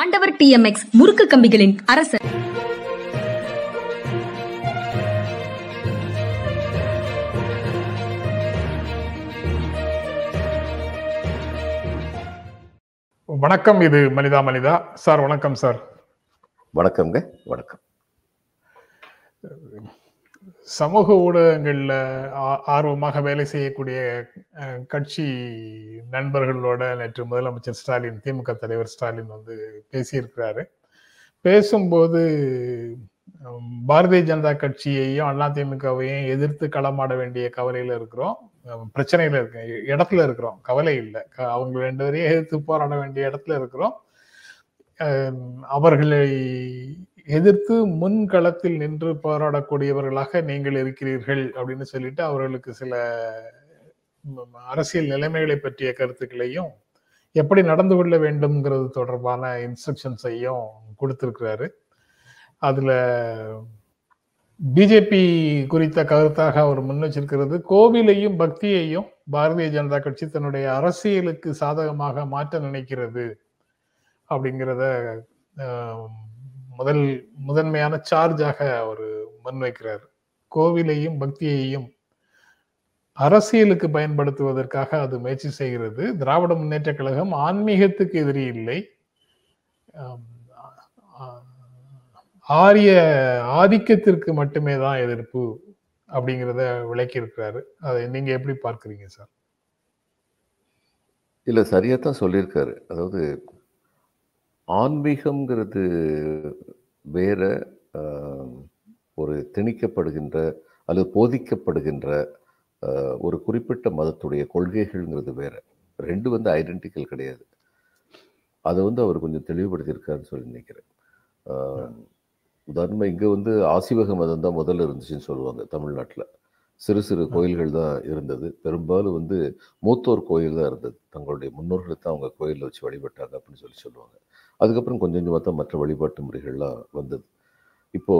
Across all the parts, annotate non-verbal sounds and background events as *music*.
ஆண்டவர் டிஎம்எக்ஸ் முறுக்கு கம்பிகளின் அரசர். வணக்கம் இது மனிதா மனிதா. சார் வணக்கம் சார். வணக்கம்ங்க வணக்கம். சமூக ஊடகங்கள்ல ஆ- ஆர்வமாக வேலை செய்யக்கூடிய கட்சி நண்பர்களோட நேற்று முதலமைச்சர் ஸ்டாலின் திமுக தலைவர் ஸ்டாலின் வந்து பேசியிருக்கிறாரு. பேசும்போது பாரதிய ஜனதா கட்சியையும் அண்ணா திமுகவையும் எதிர்த்து களமாட வேண்டிய கவலையில இருக்கிறோம். பிரச்சனையில் பிரச்சனையில இருக்க இடத்துல இருக்கிறோம். கவலை இல்லை. க- அவங்க ரெண்டு பேரையும் எதிர்த்து போராட வேண்டிய இடத்துல இருக்கிறோம். அவர்களை எதிர்த்து முன்களத்தில் நின்று போராடக்கூடியவர்களாக நீங்கள் இருக்கிறீர்கள் அப்படின்னு சொல்லிட்டு அவர்களுக்கு சில அரசியல் நிலைமைகளை பற்றிய கருத்துக்களையும் எப்படி நடந்து கொள்ள வேண்டும்ங்கிறது தொடர்பான இன்ஸ்ட்ரக்ஷன்ஸையும் கொடுத்துருக்கிறாரு. அதில் பிஜேபி குறித்த கருத்தாக அவர் முன் வச்சிருக்கிறது கோவிலையும் பக்தியையும் பாரதிய ஜனதா கட்சி தன்னுடைய அரசியலுக்கு சாதகமாக மாற்ற நினைக்கிறது அப்படிங்கிறத முதல் முதன்மையான சார்ஜாக அவர் முன்வைக்கிறார். கோவிலையும் பக்தியையும் அரசியலுக்கு பயன்படுத்துவதற்காக அது முயற்சி செய்கிறது. திராவிட முன்னேற்ற கழகம் ஆன்மீகத்துக்கு எதிரி இல்லை. ஆரிய ஆதிக்கத்திற்கு மட்டுமே தான் எதிர்ப்பு அப்படிங்கிறத விளக்கி இருக்கிறாரு அதை நீங்க எப்படி பார்க்குறீங்க சார்? இல்லை சரியாக தான் சொல்லியிருக்காரு. அதாவது ஆன்மீகம்ங்கிறது வேற ஒரு திணிக்கப்படுகின்ற அல்லது போதிக்கப்படுகின்ற ஒரு குறிப்பிட்ட மதத்துடைய கொள்கைகள்ங்கிறது வேற. ரெண்டு வந்து ஐடென்டிக்கல் கிடையாது. அதை வந்து அவர் கொஞ்சம் தெளிவுபடுத்தியிருக்காருன்னு சொல்லி நினைக்கிறேன். ஆம், உதாரணமா இங்கே வந்து ஆசிவக மதம் தான் முதல்ல இருந்துச்சுன்னு சொல்லுவாங்க தமிழ்நாட்டில். சிறு சிறு கோயில்கள் தான் இருந்தது. பெரும்பாலும் வந்து மூத்தோர் கோயில் தான் இருந்தது. தங்களுடைய முன்னோர்களை தான் அவங்க கோயிலில் வச்சு வழிபட்டாங்க அப்படின்னு சொல்லி சொல்லுவாங்க. அதுக்கப்புறம் கொஞ்சம் கொஞ்சமாக தான் மற்ற வழிபாட்டு முறைகள்லாம் வந்தது. இப்போ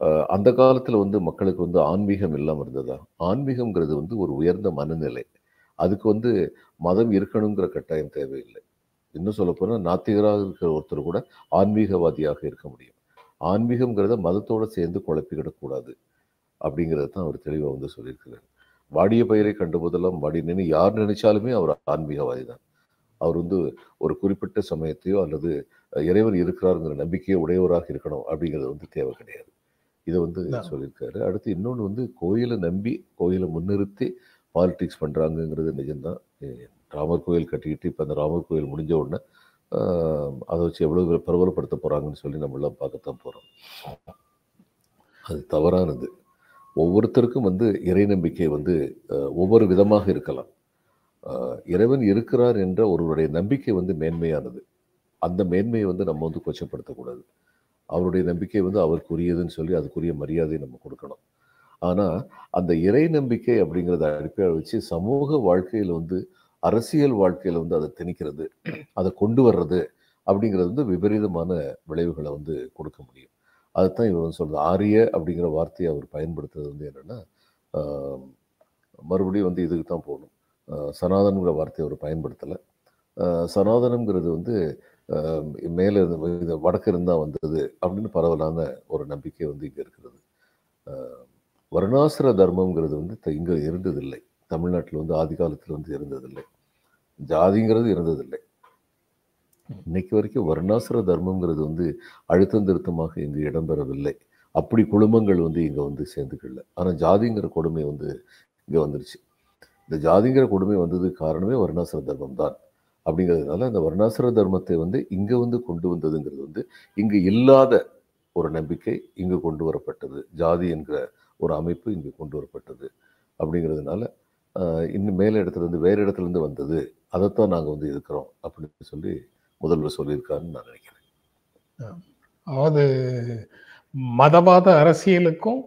அஹ், அந்த காலத்தில் வந்து மக்களுக்கு வந்து ஆன்மீகம் இல்லாமல் இருந்ததா? ஆன்மீகம்ங்கிறது வந்து ஒரு உயர்ந்த மனநிலை. அதுக்கு வந்து மதம் இருக்கணுங்கிற கட்டாயம் தேவையில்லை. இன்னும் சொல்லப்போனால் நாத்திகராக இருக்கிற ஒருத்தர் கூட ஆன்மீகவாதியாக இருக்க முடியும். ஆன்மீகம்ங்கிறத மதத்தோட சேர்ந்து குழப்பிக்கிடக்கூடாது. அப்படிங்கிறத தான் அவர் தெளிவாக வந்து சொல்லியிருக்கிறார். வாடிய பயிரை கண்ட போதெல்லாம் வாடினேன்னு யார் நினைச்சாலுமே அவர் ஆன்மீகவாதி தான் அவர் வந்து ஒரு குறிப்பிட்ட சமயத்தையோ அல்லது இறைவன் இருக்கிறாருங்கிற நம்பிக்கையோ உடையவராக இருக்கணும் அப்படிங்கிறது வந்து தேவை கிடையாது. இதை வந்து. சொல்லியிருக்காரு. அடுத்து இன்னொன்று வந்து கோயிலை நம்பி கோயிலை முன்னிறுத்தி பாலிடிக்ஸ் பண்ணுறாங்கங்கிறது நிஜம்தான். ராமர் கோயில் கட்டிக்கிட்டு இப்போ அந்த ராமர் கோயில் முடிஞ்ச உடனே அதை வச்சு எவ்வளோ பிரபலப்படுத்த போகிறாங்கன்னு சொல்லி நம்மளாம் பார்க்கத்தான் போகிறோம் அது தவறானது. ஒவ்வொருத்தருக்கும் வந்து இறை நம்பிக்கை வந்து ஒவ்வொரு விதமாக இருக்கலாம். இறைவன் இருக்கிறார் என்ற ஒருவருடைய நம்பிக்கை வந்து மேன்மையானது. அந்த மேன்மையை வந்து நம்ம வந்து கொச்சப்படுத்தக்கூடாது. அவருடைய நம்பிக்கை வந்து அவருக்குரியதுன்னு சொல்லி அதுக்குரிய மரியாதையை நம்ம கொடுக்கணும். ஆனால் அந்த இறை நம்பிக்கை அப்படிங்கிறத அடிப்படையாக வச்சு சமூக வாழ்க்கையில் வந்து அரசியல் வாழ்க்கையில் வந்து அதை திணிக்கிறது அதை கொண்டு வர்றது அப்படிங்கிறது வந்து விபரீதமான விளைவுகளை வந்து கொடுக்க முடியும். அதுதான் இவர் வந்து சொல்றது. ஆரிய அப்படிங்கிற வார்த்தையை அவர் பயன்படுத்துறது வந்து என்னென்னா மறுபடியும் வந்து இதுக்கு தான் போகணும். சனாதனங்கிற வார்த்தையை அவர் பயன்படுத்தலை. சனாதனங்கிறது வந்து மேலே இருந்து வடக்கு இருந்தால் வந்தது அப்படின்னு பரவலான ஒரு நம்பிக்கை வந்து இங்கே இருக்கிறது. வருணாசிர தர்மங்கிறது வந்து இங்கே இருந்ததில்லை. தமிழ்நாட்டில் வந்து ஆதி காலத்தில் வந்து இருந்ததில்லை. ஜாதிங்கிறது இருந்ததில்லை. இன்னைக்கு வரைக்கும் வர்ணாசிர தர்மங்கிறது வந்து அழுத்தம் திருத்தமாக இங்கு இடம்பெறவில்லை. அப்படி குழுமங்கள் வந்து இங்கே வந்து சேர்ந்துக்கல. ஆனால் ஜாதிங்கிற கொடுமை வந்து இங்கே வந்துருச்சு. இந்த ஜாதிங்கிற கொடுமை வந்தது காரணமே வர்ணாசிர தர்மம் தான் அப்படிங்கிறதுனால அந்த வர்ணாசிர தர்மத்தை வந்து இங்கே வந்து கொண்டு வந்ததுங்கிறது வந்து இங்கே இல்லாத ஒரு நம்பிக்கை இங்கு கொண்டு வரப்பட்டது. ஜாதி என்கிற ஒரு அமைப்பு இங்கு கொண்டு வரப்பட்டது. அப்படிங்கிறதுனால இன்னும் மேல இடத்துல இருந்து வேறு இடத்துல இருந்து வந்தது. அதைத்தான் நாங்கள் வந்து இருக்கிறோம் அப்படின்னு சொல்லி முதல்வர் சொல்லியிருக்காருன்னு நான் நினைக்கிறேன். அதாவது மதவாத அரசியலுக்கும்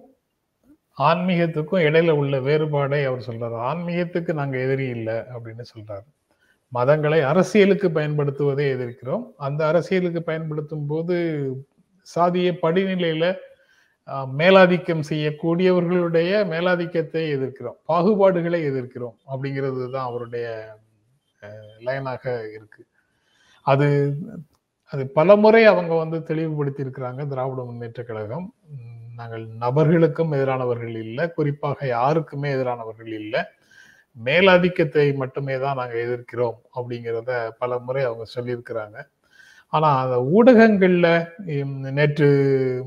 ஆன்மீகத்துக்கும் இடையில உள்ள வேறுபாடை அவர் சொல்றாரு. ஆன்மீகத்துக்கு நாங்கள் எதிரி இல்லை அப்படின்னு சொல்றாரு. மதங்களை அரசியலுக்கு பயன்படுத்துவதை எதிர்க்கிறோம். அந்த அரசியலுக்கு பயன்படுத்தும் போது சாதிய படிநிலையில மேலாதிக்கம் செய்யக்கூடியவர்களுடைய மேலாதிக்கத்தை எதிர்க்கிறோம். பாகுபாடுகளை எதிர்க்கிறோம் அப்படிங்கிறது தான் அவருடைய லைனாக இருக்குது அது அது பல முறை அவங்க வந்து தெளிவுபடுத்தி இருக்கிறாங்க திராவிட முன்னேற்ற கழகம். நாங்கள் நபர்களுக்கும் எதிரானவர்கள் இல்லை குறிப்பாக யாருக்குமே எதிரானவர்கள் இல்லை. மேலாதிக்கத்தை மட்டுமே தான் நாங்கள் எதிர்க்கிறோம் அப்படிங்கிறத பல முறை அவங்க சொல்லியிருக்கிறாங்க. ஆனால் அந்த ஊடகங்களில் நேற்று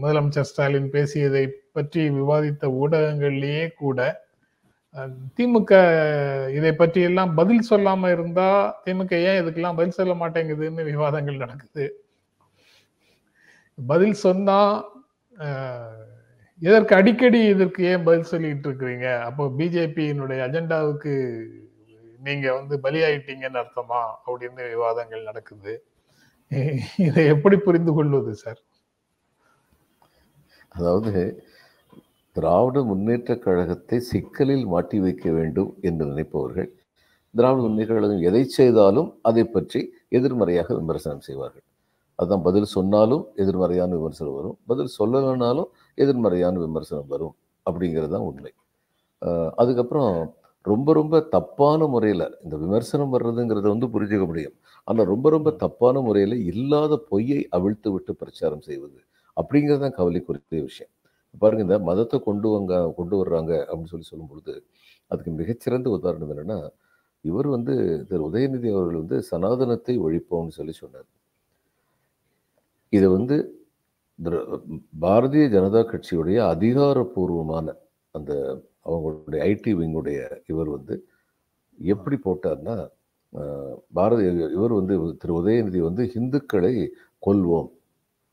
முதலமைச்சர் ஸ்டாலின் பேசியதை பற்றி விவாதித்த ஊடகங்கள்லேயே கூட திமுக இதை பற்றி எல்லாம் பதில் சொல்லாம இருந்தா திமுக ஏன் இதுக்கெல்லாம் பதில் சொல்ல மாட்டேங்குதுன்னு விவாதங்கள் நடக்குது. பதில் சொன்னா இதற்கு அடிக்கடி இதற்கு ஏன் பதில் சொல்லிட்டு இருக்கிறீங்க? அப்போ பிஜேபியினுடைய அஜெண்டாவுக்கு நீங்க வந்து பலியாயிட்டீங்கன்னு அர்த்தமா? அப்படின்னு விவாதங்கள் நடக்குது. இதை எப்படி புரிந்து கொள்வது சார்? அதாவது திராவிட முன்னேற்ற கழகத்தை சிக்கலில் மாட்டி வைக்க வேண்டும் என்று நினைப்பவர்கள் திராவிட முன்னேற்ற கழகம் எதை செய்தாலும் அதை பற்றி எதிர்மறையாக விமர்சனம் செய்வார்கள். அதான் பதில் சொன்னாலும் எதிர்மறையான விமர்சனம் வரும். பதில் சொல்லலைனாலும் எதிர்மறையான விமர்சனம் வரும் அப்படிங்கிறது தான் உண்மை. அதுக்கப்புறம் ரொம்ப ரொம்ப தப்பான முறையில் இந்த விமர்சனம் வர்றதுங்கிறத வந்து புரிஞ்சுக்க முடியும். ஆனால் ரொம்ப ரொம்ப தப்பான முறையில் இல்லாத பொய்யை அவிழ்த்து விட்டு பிரச்சாரம் செய்வது அப்படிங்கிறது தான் கவலைக்குரிய விஷயம். பாருங்க இந்த மதத்தை கொண்டு வாங்க கொண்டு வர்றாங்க அப்படின்னு சொல்லி சொல்லும் பொழுது அதுக்கு மிகச்சிறந்த உதாரணம் என்னென்னா இவர் வந்து திரு உதயநிதி அவர்கள் வந்து சனாதனத்தை ஒழிப்போம்னு சொல்லி சொன்னார். இதை வந்து பாரதிய ஜனதா கட்சியுடைய அதிகாரப்பூர்வமான அந்த அவங்களுடைய ஐடி விங்குடைய இவர் வந்து எப்படி போட்டார்னா பாரதிய இவர் வந்து திரு உதயநிதி வந்து இந்துக்களை கொல்வோம்.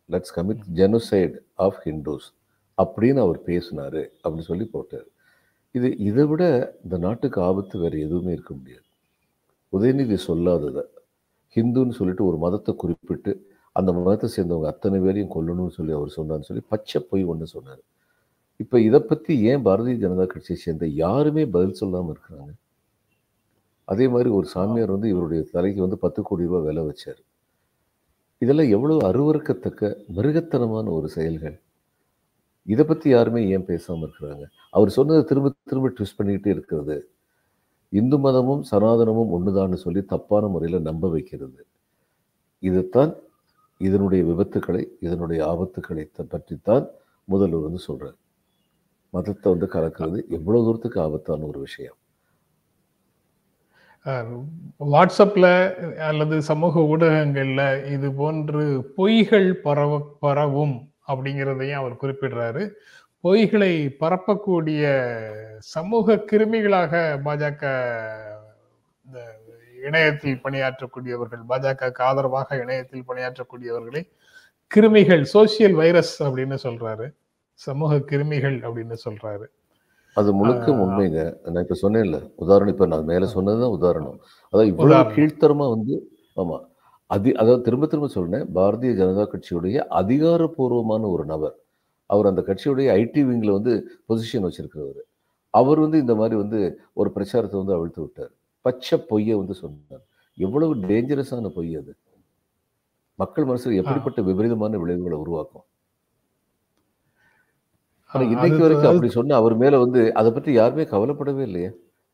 Let's commit genocide of Hindus அப்படின்னு அவர் பேசினாரு அப்படின்னு சொல்லி போட்டார். இது இதை விட இந்த நாட்டுக்கு ஆபத்து வேறு எதுவுமே இருக்க முடியாது. உதயநிதி சொல்லாததை. ஹிந்துன்னு சொல்லிட்டு ஒரு மதத்தை குறிப்பிட்டு அந்த மதத்தை சேர்ந்தவங்க அத்தனை பேரையும் கொல்லணும்னு சொல்லி அவர் சொன்னார்னு சொல்லி பச்சை பொய் ஒன்று சொன்னார். இப்போ இதை பற்றி ஏன் பாரதிய ஜனதா கட்சியை சேர்ந்த யாருமே பதில் சொல்லாமல் இருக்கிறாங்க? அதே மாதிரி ஒரு சாமியார் வந்து இவருடைய தலைக்கு வந்து பத்து கோடி ரூபாய் விலை வச்சார். இதெல்லாம் எவ்வளோ அருவருக்கத்தக்க மிருகத்தனமான ஒரு செயல்கள். இதை பற்றி யாருமே ஏன் பேசாமல் இருக்கிறாங்க? அவர் சொன்னதை திரும்ப திரும்ப ட்விஸ்ட் பண்ணிக்கிட்டே இருக்கிறது. இந்து மதமும் சனாதனமும் ஒன்றுதான்னு சொல்லி தப்பான முறையில் நம்ப வைக்கிறது. இதைத்தான் இதனுடைய விபத்துக்களை இதனுடைய ஆபத்துக்களை பற்றித்தான் முதல்வர் வந்து சொல்கிறார் மதத்தை வந்து கலக்கிறது எவ்வளோ தூரத்துக்கு ஆபத்தான ஒரு விஷயம். வாட்ஸ்அப்பில் அல்லது சமூக ஊடகங்களில் இது போன்று பொய்கள் பரவ பரவும் அப்படிங்கிறதையும் அவர் குறிப்பிடுறாரு. பொய்களை பரப்பக்கூடிய சமூக கிருமிகளாக பாஜக இந்த இணையத்தில் பணியாற்றக்கூடியவர்கள் பாஜகவுக்கு ஆதரவாக இணையத்தில் பணியாற்றக்கூடியவர்களை கிருமிகள் சோசியல் வைரஸ் அப்படின்னு சொல்றாரு. சமூக கிருமிகள் அப்படின்னு சொல்றாரு. அது முழுக்க உண்மைங்க. நான் இப்ப சொன்னேன்ல உதாரணம் இப்ப நான் மேல சொன்னதுதான் உதாரணம். அதாவது இவ்வளவு. கீழ்த்தரமா வந்து ஆமா அதி அதாவது திரும்ப திரும்ப சொன்னேன் பாரதிய ஜனதா கட்சியுடைய அதிகாரப்பூர்வமான ஒரு நபர். அவர் அந்த கட்சியுடைய ஐடி விங்ல வந்து பொசிஷன் வச்சிருக்கிறவர். அவர் வந்து இந்த மாதிரி வந்து ஒரு பிரச்சாரத்தை வந்து அவிழ்த்து விட்டார். பச்சை பொய்யை வந்து சொன்னார். எவ்வளவு டேஞ்சரஸான பொய் அது. மக்கள் மனசுல எப்படிப்பட்ட விபரீதமான விளைவுகளை உருவாக்கும்? ஆனா ஆஹ் இன்னைக்கு வரைக்கும் அப்படி சொன்ன அவர் மேல வந்து அதை பற்றி யாருமே கவலைப்படவே இல்லையா?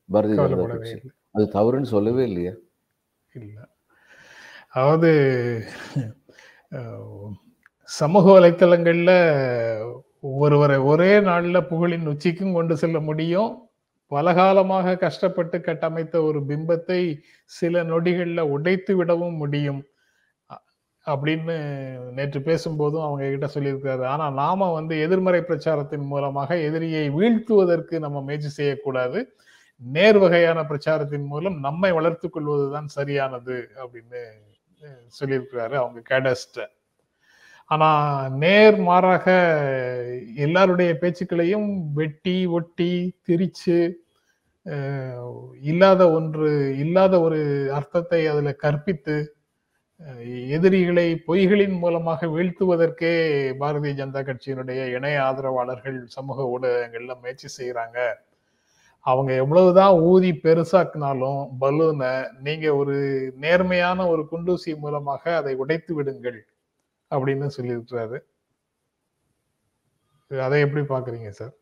பாரதிய ஜனதா கட்சி. அது தவறுன்னு சொல்லவே இல்லையா? இல்ல. அதாவது சமூக வலைத்தளங்களில் ஒருவரை ஒரே நாளில் புகழின் உச்சிக்கும் கொண்டு செல்ல முடியும். பலகாலமாக கஷ்டப்பட்டு கட்டமைத்த ஒரு பிம்பத்தை சில நொடிகளில் உடைத்து விடவும் முடியும். அப்படின்னு நேற்று பேசும்போதும் அவங்க கிட்ட சொல்லியிருக்காரு. ஆனா நாம வந்து எதிர்மறை பிரச்சாரத்தின் மூலமாக எதிரியை வீழ்த்துவதற்கு நம்ம முயற்சி செய்யக்கூடாது. நேர் வகையான பிரச்சாரத்தின் மூலம் நம்மை வளர்த்து கொள்வதுதான் சரியானது அப்படின்னு சொல்லியிருக்கிறாரு அவங்க கேடஸ்ட ஆனா நேர் மாறாக எல்லாருடைய பேச்சுக்களையும் வெட்டி ஒட்டி திரிச்சு இல்லாத ஒன்று இல்லாத ஒரு அர்த்தத்தை அதுல கற்பித்து எதிரிகளை பொய்களின் மூலமாக வீழ்த்துவதற்கே பாரதிய ஜனதா கட்சியினுடைய இணைய ஆதரவாளர்கள் சமூக ஊடகங்கள்ல முயற்சி செய்யறாங்க அவங்க எவ்வளவுதான் ஊதி பெருசாக்குனாலும் பலூனை நீங்க ஒரு நேர்மையான ஒரு குண்டூசி மூலமாக அதை உடைத்து விடுங்கள் அப்படின்னு சொல்லியிருக்கிறாரு. அதை எப்படி பாக்குறீங்க சார்?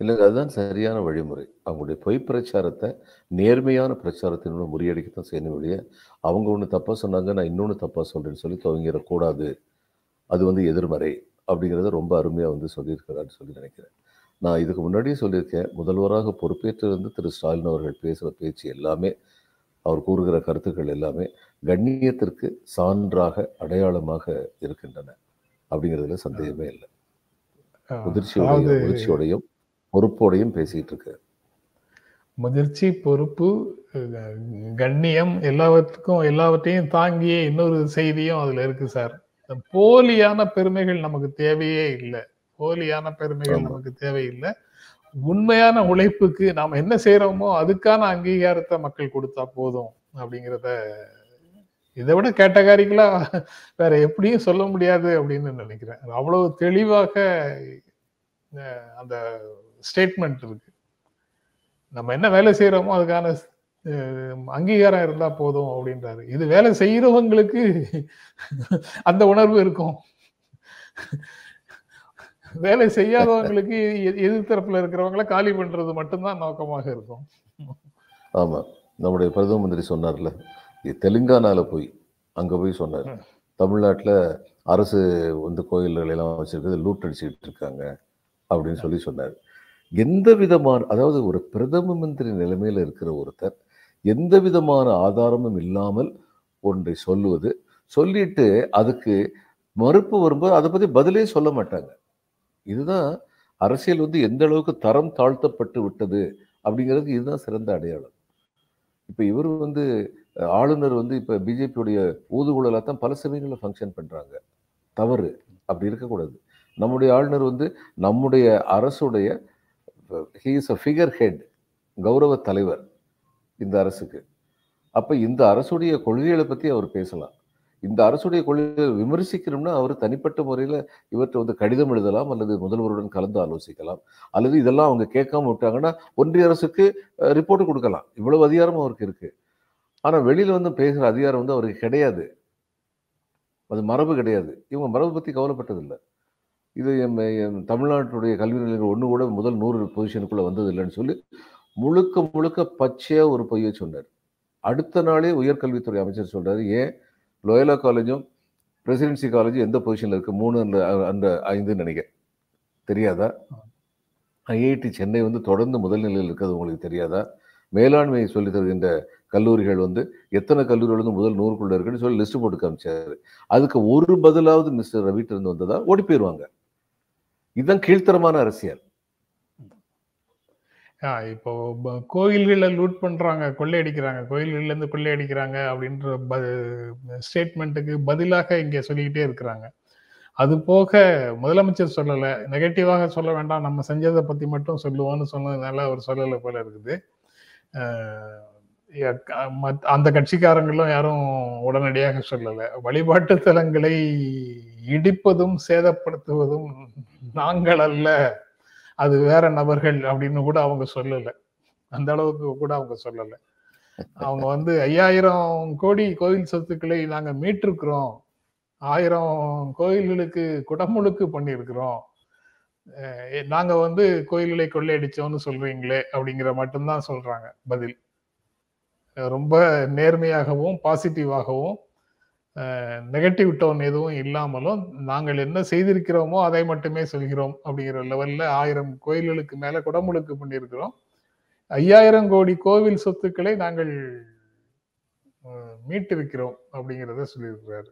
இல்லைங்க அதுதான் சரியான வழிமுறை. அவங்களுடைய பொய் பிரச்சாரத்தை நேர்மையான பிரச்சாரத்தினோட மூலம் முறியடிக்கத்தான் செய்யணும் வெளிய அவங்க ஒன்று தப்பாக சொன்னாங்க நான் இன்னொன்று தப்பாக சொல்கிறேன்னு சொல்லி துவங்கிடக்கூடாது. அது வந்து எதிர்மறை அப்படிங்கிறத ரொம்ப அருமையாக வந்து சொல்லியிருக்கிறான்னு சொல்லி நினைக்கிறேன். நான் இதுக்கு முன்னாடியே சொல்லியிருக்கேன் முதல்வராக பொறுப்பேற்றிருந்து திரு ஸ்டாலின் அவர்கள் பேசுகிற பேச்சு எல்லாமே அவர் கூறுகிற கருத்துக்கள் எல்லாமே கண்ணியத்திற்கு சான்றாக அடையாளமாக இருக்கின்றன அப்படிங்கிறதுல சந்தேகமே இல்லை. அஹ், முதிர்ச்சியோடையும் பொறுப்போடையும் பேசிட்டு இருக்கு. முதிர்ச்சி பொறுப்பு கண்ணியம் எல்லாவற்றுக்கும் எல்லாவற்றையும் தாங்கிய இன்னொரு செய்தியும் அதுல இருக்கு சார். போலியான பெருமைகள் நமக்கு தேவையே இல்லை. போலியான பெருமைகள். நமக்கு தேவையில்லை. உண்மையான உழைப்புக்கு நாம என்ன செய்யறோமோ அதுக்கான அங்கீகாரத்தை மக்கள் கொடுத்தா போதும் அப்படிங்கிறத இதை விட கேட்டகாரிகளா வேற எப்படியும் சொல்ல முடியாது அப்படின்னு நினைக்கிறேன். அவ்வளவு தெளிவாக அந்த ஸ்டேட்மெண்ட் இருக்கு. நம்ம என்ன வேலை செய்யறோமோ அதுக்கான அங்கீகாரம் இருந்தா போதும் அப்படின்றாரு. இது வேலை செய்யறவங்களுக்கு அந்த உணர்வு இருக்கும். வேலை செய்யாதவங்களுக்கு எ- எதிர்த்தரப்புல இருக்கிறவங்கள காலி பண்றது மட்டும்தான் நோக்கமாக இருக்கும். ஆமா. நம்முடைய பிரதம மந்திரி சொன்னார்ல இது தெலுங்கானால போய் அங்க போய் சொன்னார். தமிழ்நாட்டுல அரசு வந்து கோயில்கள் எல்லாம் வச்சிருக்கிறது லூட் அடிச்சுக்கிட்டு இருக்காங்க அப்படின்னு சொல்லி சொன்னார். எந்த விதமான அதாவது ஒரு பிரதம மந்திரி நிலைமையில இருக்கிற ஒருத்தர் எந்த விதமான ஆதாரமும் இல்லாமல் ஒன்றை சொல்லுவது சொல்லிட்டு அதுக்கு மறுப்பு வரும்போது அதை பத்தி பதிலே சொல்ல மாட்டாங்க. இதுதான் அரசியல் வந்து எந்த அளவுக்கு தரம் தாழ்த்தப்பட்டு விட்டது அப்படிங்கிறதுக்கு இதுதான் சிறந்த அடையாளம். இப்போ இவர் வந்து ஆளுநர் வந்து இப்போ பிஜேபியுடைய ஊதுகுழலாக தான் பல சமயங்களில் ஃபங்க்ஷன் பண்ணுறாங்க தவறு. அப்படி இருக்கக்கூடாது. நம்முடைய ஆளுநர் வந்து நம்முடைய அரசுடைய he is a figurehead கௌரவ தலைவர் இந்த அரசுக்கு. அப்போ இந்த அரசுடைய கொள்கைகளை பற்றி அவர் பேசலாம். இந்த அரசுடைய கொள்கையை விமர்சிக்கணும்னா அவர் தனிப்பட்ட முறையில் இவற்றை வந்து கடிதம் எழுதலாம் அல்லது முதல்வருடன் கலந்து ஆலோசிக்கலாம். அல்லது இதெல்லாம் அவங்க கேட்காம விட்டாங்கன்னா ஒன்றிய அரசுக்கு ரிப்போர்ட் கொடுக்கலாம். இவ்வளவு அதிகாரம் அவருக்கு இருக்கு. ஆனால் வெளியில் வந்து பேசுகிற அதிகாரம் வந்து அவருக்கு கிடையாது. அது மரபு கிடையாது. இவங்க மரபு பற்றி கவலைப்பட்டதில்லை. இது எம் தமிழ்நாட்டுடைய கல்வி நிலையங்கள் ஒன்று கூட முதல் நூறு பொசிஷனுக்குள்ளே வந்ததில்லைன்னு சொல்லி முழுக்க முழுக்க பச்சையாக ஒரு பொய்யை சொன்னார். அடுத்த நாளே உயர்கல்வித்துறை அமைச்சர் சொல்கிறார் ஏன் லோயலா காலேஜும் பிரசிடென்சி காலேஜும் எந்த பொசிஷனில் இருக்கு? மூணு அந்த அந்த ஐந்துன்னு நினைக்கிறேன். தெரியாதா? ஐஐடி சென்னை வந்து தொடர்ந்து முதல் நிலையில் இருக்கிறது உங்களுக்கு தெரியாதா? மேலாண்மையை சொல்லி தருகின்ற கல்லூரிகள் வந்து எத்தனை கல்லூரிகள் வந்து முதல் நூறுக்குள்ள இருக்குன்னு சொல்லி லிஸ்ட் போட்டு காமிச்சாரு. அதுக்கு ஒரு பதிலாவது மிஸ்டர் ரவிட்டிருந்து வந்ததா? ஓடி போயிடுவாங்க இதுதான் கீழ்த்தரமான அரசியல். இப்போ கோயில்களை லூட் பண்றாங்க கொள்ளையடிக்கிறாங்க. கோயில்கள்ல இருந்து கொள்ளையடிக்கிறாங்க அப்படின்ற ஸ்டேட்மெண்ட்டுக்கு பதிலாக இங்க சொல்லிக்கிட்டே இருக்கிறாங்க. அது போக முதலமைச்சர் சொல்லல. நெகட்டிவாக சொல்ல வேண்டாம். நம்ம செஞ்சதை பத்தி மட்டும் சொல்லுவோம்னு சொன்னதுனால அவர் சொல்லலை போல இருக்குது. மத்- அந்த கட்சிக்காரங்களும் யாரும் உடனடியாக சொல்லல. வழிபாட்டு தலங்களை இடிப்பதும் சேதப்படுத்துவதும் நாங்கள் அல்ல. அது வேற நபர்கள் அப்படின்னு கூட அவங்க சொல்லலை. அந்த அளவுக்கு கூட அவங்க சொல்லலை. அவங்க வந்து ஐயாயிரம் கோடி கோயில் சொத்துக்களை நாங்க மீட்டிருக்கிறோம். ஆயிரம் கோயில்களுக்கு குடமுழுக்கு பண்ணியிருக்கிறோம். அஹ் நாங்க வந்து கோயில்களை கொள்ளையடிச்சோம்னு சொல்றீங்களே அப்படிங்கிற மட்டும்தான் சொல்றாங்க பதில். ரொம்ப நேர்மையாகவும் பாசிட்டிவாகவும் நெகட்டிவ் டோன் எதுவும் இல்லாமலும் நாங்கள் என்ன செய்திருக்கிறோமோ அதை மட்டுமே சொல்கிறோம் அப்படிங்கிற லெவல்ல ஆயிரம் கோயில்களுக்கு மேல குடமுழுக்கு பண்ணியிருக்கிறோம். ஐயாயிரம் கோடி கோவில் சொத்துக்களை நாங்கள் மீட்டிருக்கிறோம் அப்படிங்கிறத சொல்லியிருக்கிறாரு.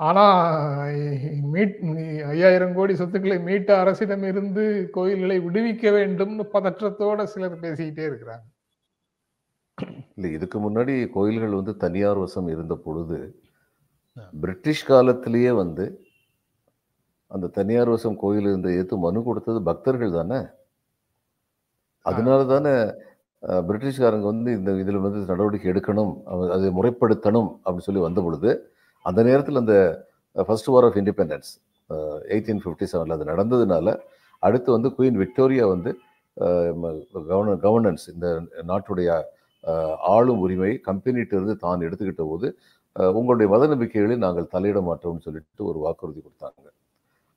ஆனா மீட் ஐயாயிரம் கோடி சொத்துக்களை மீட்ட அரசிடம் இருந்து கோயில்களை விடுவிக்க வேண்டும்னு பதற்றத்தோட சிலர் பேசிக்கிட்டே இருக்கிறாங்க. இல்லை இதுக்கு முன்னாடி கோயில்கள் வந்து தனியார் வசம் இருந்த பொழுது. பிரிட்டிஷ் காலத்திலேயே வந்து அந்த தனியார் வசம் கோயில் இருந்த ஏத்து மனு கொடுத்தது பக்தர்கள் தானே அதனால தானே பிரிட்டிஷ்காரங்க வந்து இந்த இதில் வந்து நடவடிக்கை எடுக்கணும் அதை முறைப்படுத்தணும் அப்படின்னு சொல்லி வந்த பொழுது அந்த நேரத்தில் அந்த first war of independence eighteen fifty செவனில் அது நடந்ததுனால அடுத்து வந்து குயின் விக்டோரியா வந்து கவர்ன கவர்னன்ஸ் இந்த நாட்டுடைய ஆளும் உரிமை கம்பெனிகிட்ட இருந்து தான் எடுத்துக்கிட்ட போது உங்களுடைய மத நம்பிக்கைகளில் நாங்கள் தலையிட மாட்டோம்னு சொல்லிட்டு ஒரு வாக்குறுதி கொடுத்தாங்க.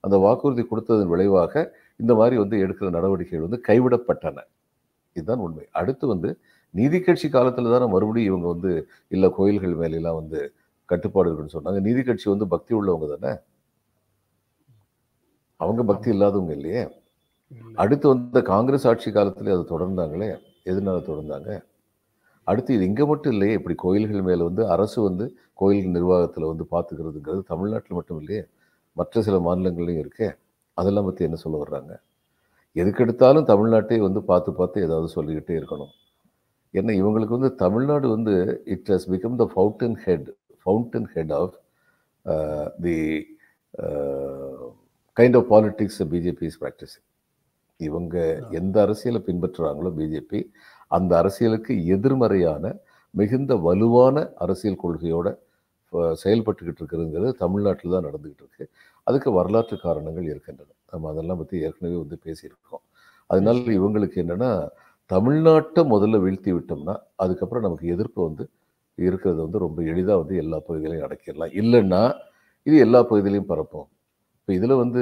அந்த வாக்குறுதி கொடுத்ததன் விளைவாக இந்த மாதிரி வந்து எடுக்கிற நடவடிக்கைகள் வந்து கைவிடப்பட்டன. இதுதான் உண்மை. அடுத்து வந்து நீதி கட்சி காலத்தில் தானே மறுபடியும் இவங்க வந்து இல்லை கோயில்கள் மேலெல்லாம் வந்து கட்டுப்பாடு இருக்குன்னு சொன்னாங்க. நீதி கட்சி வந்து பக்தி உள்ளவங்க தானே? அவங்க பக்தி இல்லாதவங்க இல்லையே? அடுத்து வந்த காங்கிரஸ் ஆட்சி காலத்துல அதை தொடர்ந்தாங்களே? எதனால தொடர்ந்தாங்க? அடுத்து இது இங்கே மட்டும் இல்லையே இப்படி கோயில்கள் மேலே வந்து அரசு வந்து கோயில் நிர்வாகத்தில் வந்து பார்த்துக்கிறதுங்கிறது தமிழ்நாட்டில் மட்டும் இல்லையே மற்ற சில மாநிலங்கள்லையும் இருக்கே அதெல்லாம் பற்றி என்ன சொல்ல வர்றாங்க? எதுக்கெடுத்தாலும் தமிழ்நாட்டை வந்து பார்த்து பார்த்து ஏதாவது சொல்லிக்கிட்டே இருக்கணும். ஏன்னா இவங்களுக்கு வந்து தமிழ்நாடு வந்து it has become the fountainhead fountainhead of the kind of politics BJP is practice இவங்க எந்த அரசியலை பின்பற்றுறாங்களோ பிஜேபி அந்த அரசியலுக்கு எதிர்மறையான மிகுந்த வலுவான அரசியல் கொள்கையோட செயல்பட்டுக்கிட்டு இருக்கிறதுங்கிறது தமிழ்நாட்டில் தான் நடந்துக்கிட்டு இருக்கு. அதுக்கு வரலாற்று காரணங்கள் இருக்கின்றன. நம்ம அதெல்லாம் பற்றி ஏற்கனவே வந்து பேசியிருக்கோம். அதனால இவங்களுக்கு என்னன்னா தமிழ்நாட்டை முதல்ல வீழ்த்தி விட்டோம்னா அதுக்கப்புறம் நமக்கு எதிர்ப்பு வந்து இருக்கிறது வந்து ரொம்ப எளிதாக வந்து எல்லா பகுதிகளையும் அடக்கிடலாம். இல்லைன்னா இது எல்லா பகுதியிலையும் பரப்போம். இப்போ இதில் வந்து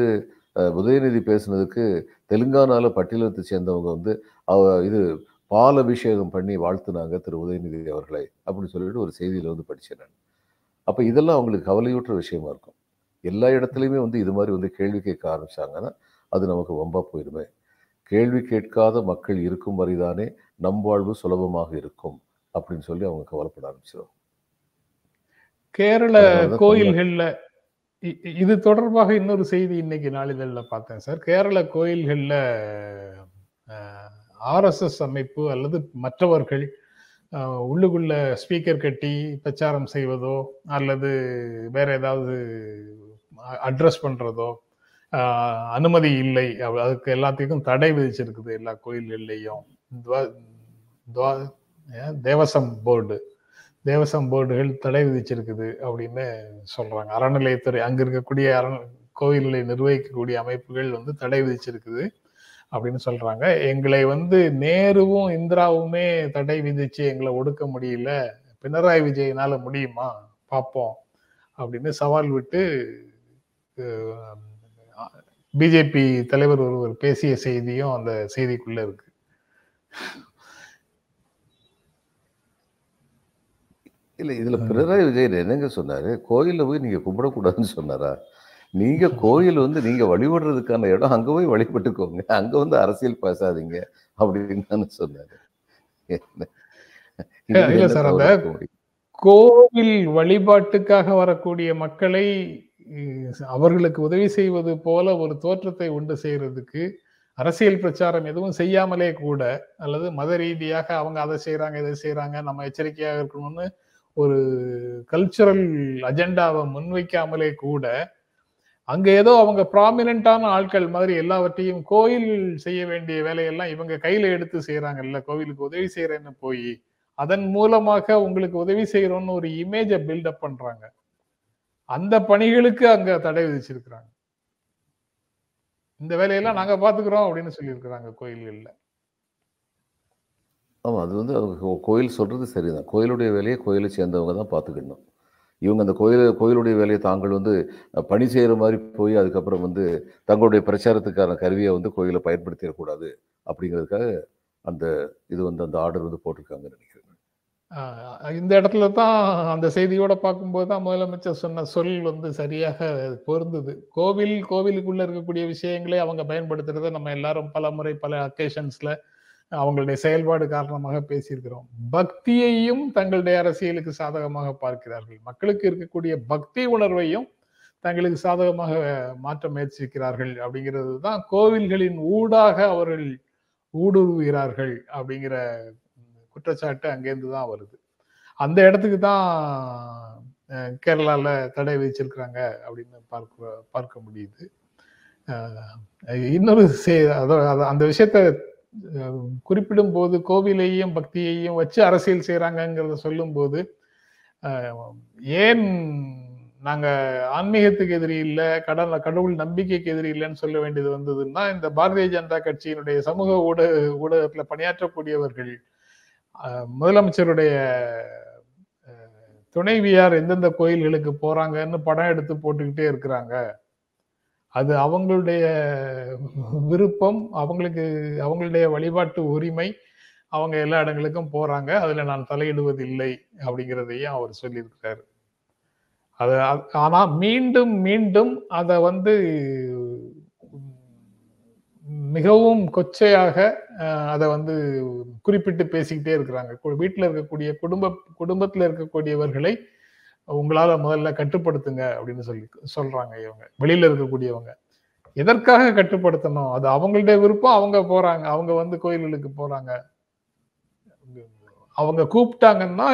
உதயநிதி பேசுனதுக்கு தெலுங்கானால பட்டியலத்தை சேர்ந்தவங்க வந்து அவ இது பால் அபிஷேகம் பண்ணி வாழ்த்துனாங்க திரு உதயநிதி அவர்களை அப்படின்னு சொல்லிட்டு ஒரு செய்தியில் வந்து படித்தேன் நான். அப்போ இதெல்லாம் அவங்களுக்கு கவலையூற்ற விஷயமா இருக்கும். எல்லா இடத்துலையுமே வந்து இது மாதிரி வந்து கேள்வி கேட்க ஆரம்பிச்சாங்கன்னா அது நமக்கு வம்பா போயிடுமே. கேள்வி கேட்காத மக்கள் இருக்கும் வரைதானே நம் வாழ்வு சுலபமாக இருக்கும் அப்படின்னு சொல்லி அவங்க கவலைப்பட ஆரம்பிச்சிடும் கேரள கோயில்கள்ல இது தொடர்பாக இன்னொரு செய்தி இன்னைக்கு நாளிதழ்ல பார்த்தேன் சார். கேரள கோயில்கள்ல ஆர்எஸ்எஸ் அமைப்பு அல்லது மற்றவர்கள் உள்ளுக்குள்ள ஸ்பீக்கர் கட்டி பிரச்சாரம் செய்வதோ அல்லது வேற ஏதாவது அட்ரஸ் பண்ணுறதோ அனுமதி இல்லை. அதுக்கு எல்லாத்துக்கும் தடை விதிச்சிருக்குது எல்லா கோயில்கள்லையும். துவா- தேவசம் போர்டு. தேவசம் போர்டுகள் தடை விதிச்சிருக்குது அப்படின்னு சொல்றாங்க. அறநிலையத்துறை அங்க இருக்கக்கூடிய அரண் கோயில்களை நிர்வகிக்கக்கூடிய அமைப்புகள் வந்து தடை விதிச்சிருக்குது. அப்படின்னு சொல்றாங்க. எங்களை வந்து நேருவும் இந்திராவுமே தடை விதிச்சு எங்களை ஒடுக்க முடியல. பினராயி விஜயனால முடியுமா? பார்ப்போம் அப்படின்னு சவால் விட்டு பிஜேபி தலைவர் ஒருவர் பேசிய செய்தியும் அந்த செய்திக்குள்ள இருக்கு. இல்லை இதில் பினராயி விஜயன் என்னங்க சொன்னாரு? கோயிலில் போய் நீங்கள் கும்பிடக்கூடாதுன்னு சொன்னாரா? நீங்க கோயில் வந்து நீங்க வழிபடுறதுக்கான இடம் அங்க போய் வழிபட்டுக்கோங்க அங்க வந்து அரசியல் பேசாதீங்க அப்படின்னு தானே சொன்னாரு *laughs* இல்ல சார், அந்த? கோவில் வழிபாட்டுக்காக வரக்கூடிய மக்களை அவர்களுக்கு உதவி செய்வது போல ஒரு தோற்றத்தை உண்டு செய்யறதுக்கு அரசியல் பிரச்சாரம் எதுவும் செய்யாமலே கூட அல்லது மத ரீதியாக அவங்க அதை செய்றாங்க இதை செய்றாங்க நம்ம எச்சரிக்கையாக இருக்கணும்னு ஒரு கல்ச்சுரல் அஜெண்டாவை முன்வைக்காமலே கூட அங்க ஏதோ அவங்க ப்ராமினென்டான ஆட்கள் மாதிரி எல்லாவற்றையும் கோயில் செய்ய வேண்டிய வேலையெல்லாம் இவங்க கையில எடுத்து செய்யறாங்கல்ல கோவிலுக்கு உதவி செய்யறேன்னு போய் அதன் மூலமாக உங்களுக்கு உதவி செய்யறோம்னு ஒரு இமேஜை பில்டப் பண்றாங்க. அந்த பணிகளுக்கு அங்க தடை விதிச்சிருக்கிறாங்க. இந்த வேலையெல்லாம் நாங்க பாத்துக்கிறோம் அப்படின்னு சொல்லியிருக்கிறாங்க கோயில்கள்ல. ஆமா அது வந்து அவங்க கோயில் சொல்றது சரிதான். கோயிலுடைய வேலையை கோயிலை சேர்ந்தவங்க தான் பார்த்துக்கணும் இவங்க அந்த கோயில் கோயிலுடைய வேலையை தாங்கள் வந்து பணி செய்கிற மாதிரி போய் அதுக்கப்புறம் வந்து தங்களுடைய பிரச்சாரத்துக்கான கருவியை வந்து கோயிலை பயன்படுத்திடக்கூடாது அப்படிங்கிறதுக்காக அந்த இது வந்து அந்த ஆர்டர் வந்து போட்டிருக்காங்கன்னு நினைக்கிறேன். இந்த இடத்துல தான் அந்த செய்தியோட பார்க்கும்போது தான் முதலமைச்சர் சொன்ன சொல் வந்து சரியாக பொருந்தது. கோவில் கோவிலுக்குள்ள இருக்கக்கூடிய விஷயங்களை அவங்க பயன்படுத்துறதை நம்ம எல்லாரும் பல முறை பல அக்கேஷன்ஸ்ல அவங்களுடைய செயல்பாடு காரணமாக பேசியிருக்கிறோம். பக்தியையும் தங்களுடைய அரசியலுக்கு சாதகமாக பார்க்கிறார்கள். மக்களுக்கு இருக்கக்கூடிய பக்தி உணர்வையும் தங்களுக்கு சாதகமாக மாற்ற முயற்சிக்கிறார்கள் அப்படிங்கிறது தான் கோவில்களின் ஊடாக அவர்கள் ஊடுருவுகிறார்கள் அப்படிங்கிற குற்றச்சாட்டு அங்கேருந்து தான் வருது. அந்த இடத்துக்கு தான் கேரளாவில் தடை விதிச்சிருக்கிறாங்க அப்படின்னு பார்க்க பார்க்க முடியுது. இன்னொரு அந்த விஷயத்த குறிப்பிடும் போது கோவிலையும் பக்தியையும் வச்சு அரசியல் செய்கிறாங்கங்கிறத சொல்லும்போது ஏன் நாங்க ஆன்மீகத்துக்கு எதிரி இல்லை கடல் கடவுள் நம்பிக்கைக்கு எதிரி இல்லைன்னு சொல்ல வேண்டியது வந்ததுன்னா இந்த பாரதிய ஜனதா கட்சியினுடைய சமூக ஊடக ஊடகத்துல பணியாற்றக்கூடியவர்கள் முதலமைச்சருடைய துணைவியார் எந்தெந்த கோயில்களுக்கு போறாங்கன்னு படம் எடுத்து போட்டுக்கிட்டே இருக்கிறாங்க. அது அவங்களுடைய விருப்பம் அவங்களுக்கு அவங்களுடைய வழிபாட்டு உரிமை அவங்க எல்லா இடங்களுக்கும் போறாங்க. அதுல நான் தலையிடுவது இல்லை அப்படிங்கிறதையும் அவர் சொல்லியிருக்கிறாரு. அது ஆனா மீண்டும் மீண்டும் அதை வந்து மிகவும் கொச்சையாக அதை வந்து குறிப்பிட்டு பேசிக்கிட்டே இருக்கிறாங்க. கு- இருக்கக்கூடிய குடும்ப குடும்பத்தில் இருக்கக்கூடியவர்களை உங்களால முதல்ல கட்டுப்படுத்துங்க அப்படின்னு சொல்லி சொல்றாங்க இவங்க. வெளியில இருக்கக்கூடியவங்க. எதற்காக கட்டுப்படுத்தணும்? அது அவங்களுடைய விருப்பம் அவங்க போறாங்க. அவங்க வந்து கோயில்களுக்கு போறாங்க. அவங்க கூப்பிட்டாங்கன்னா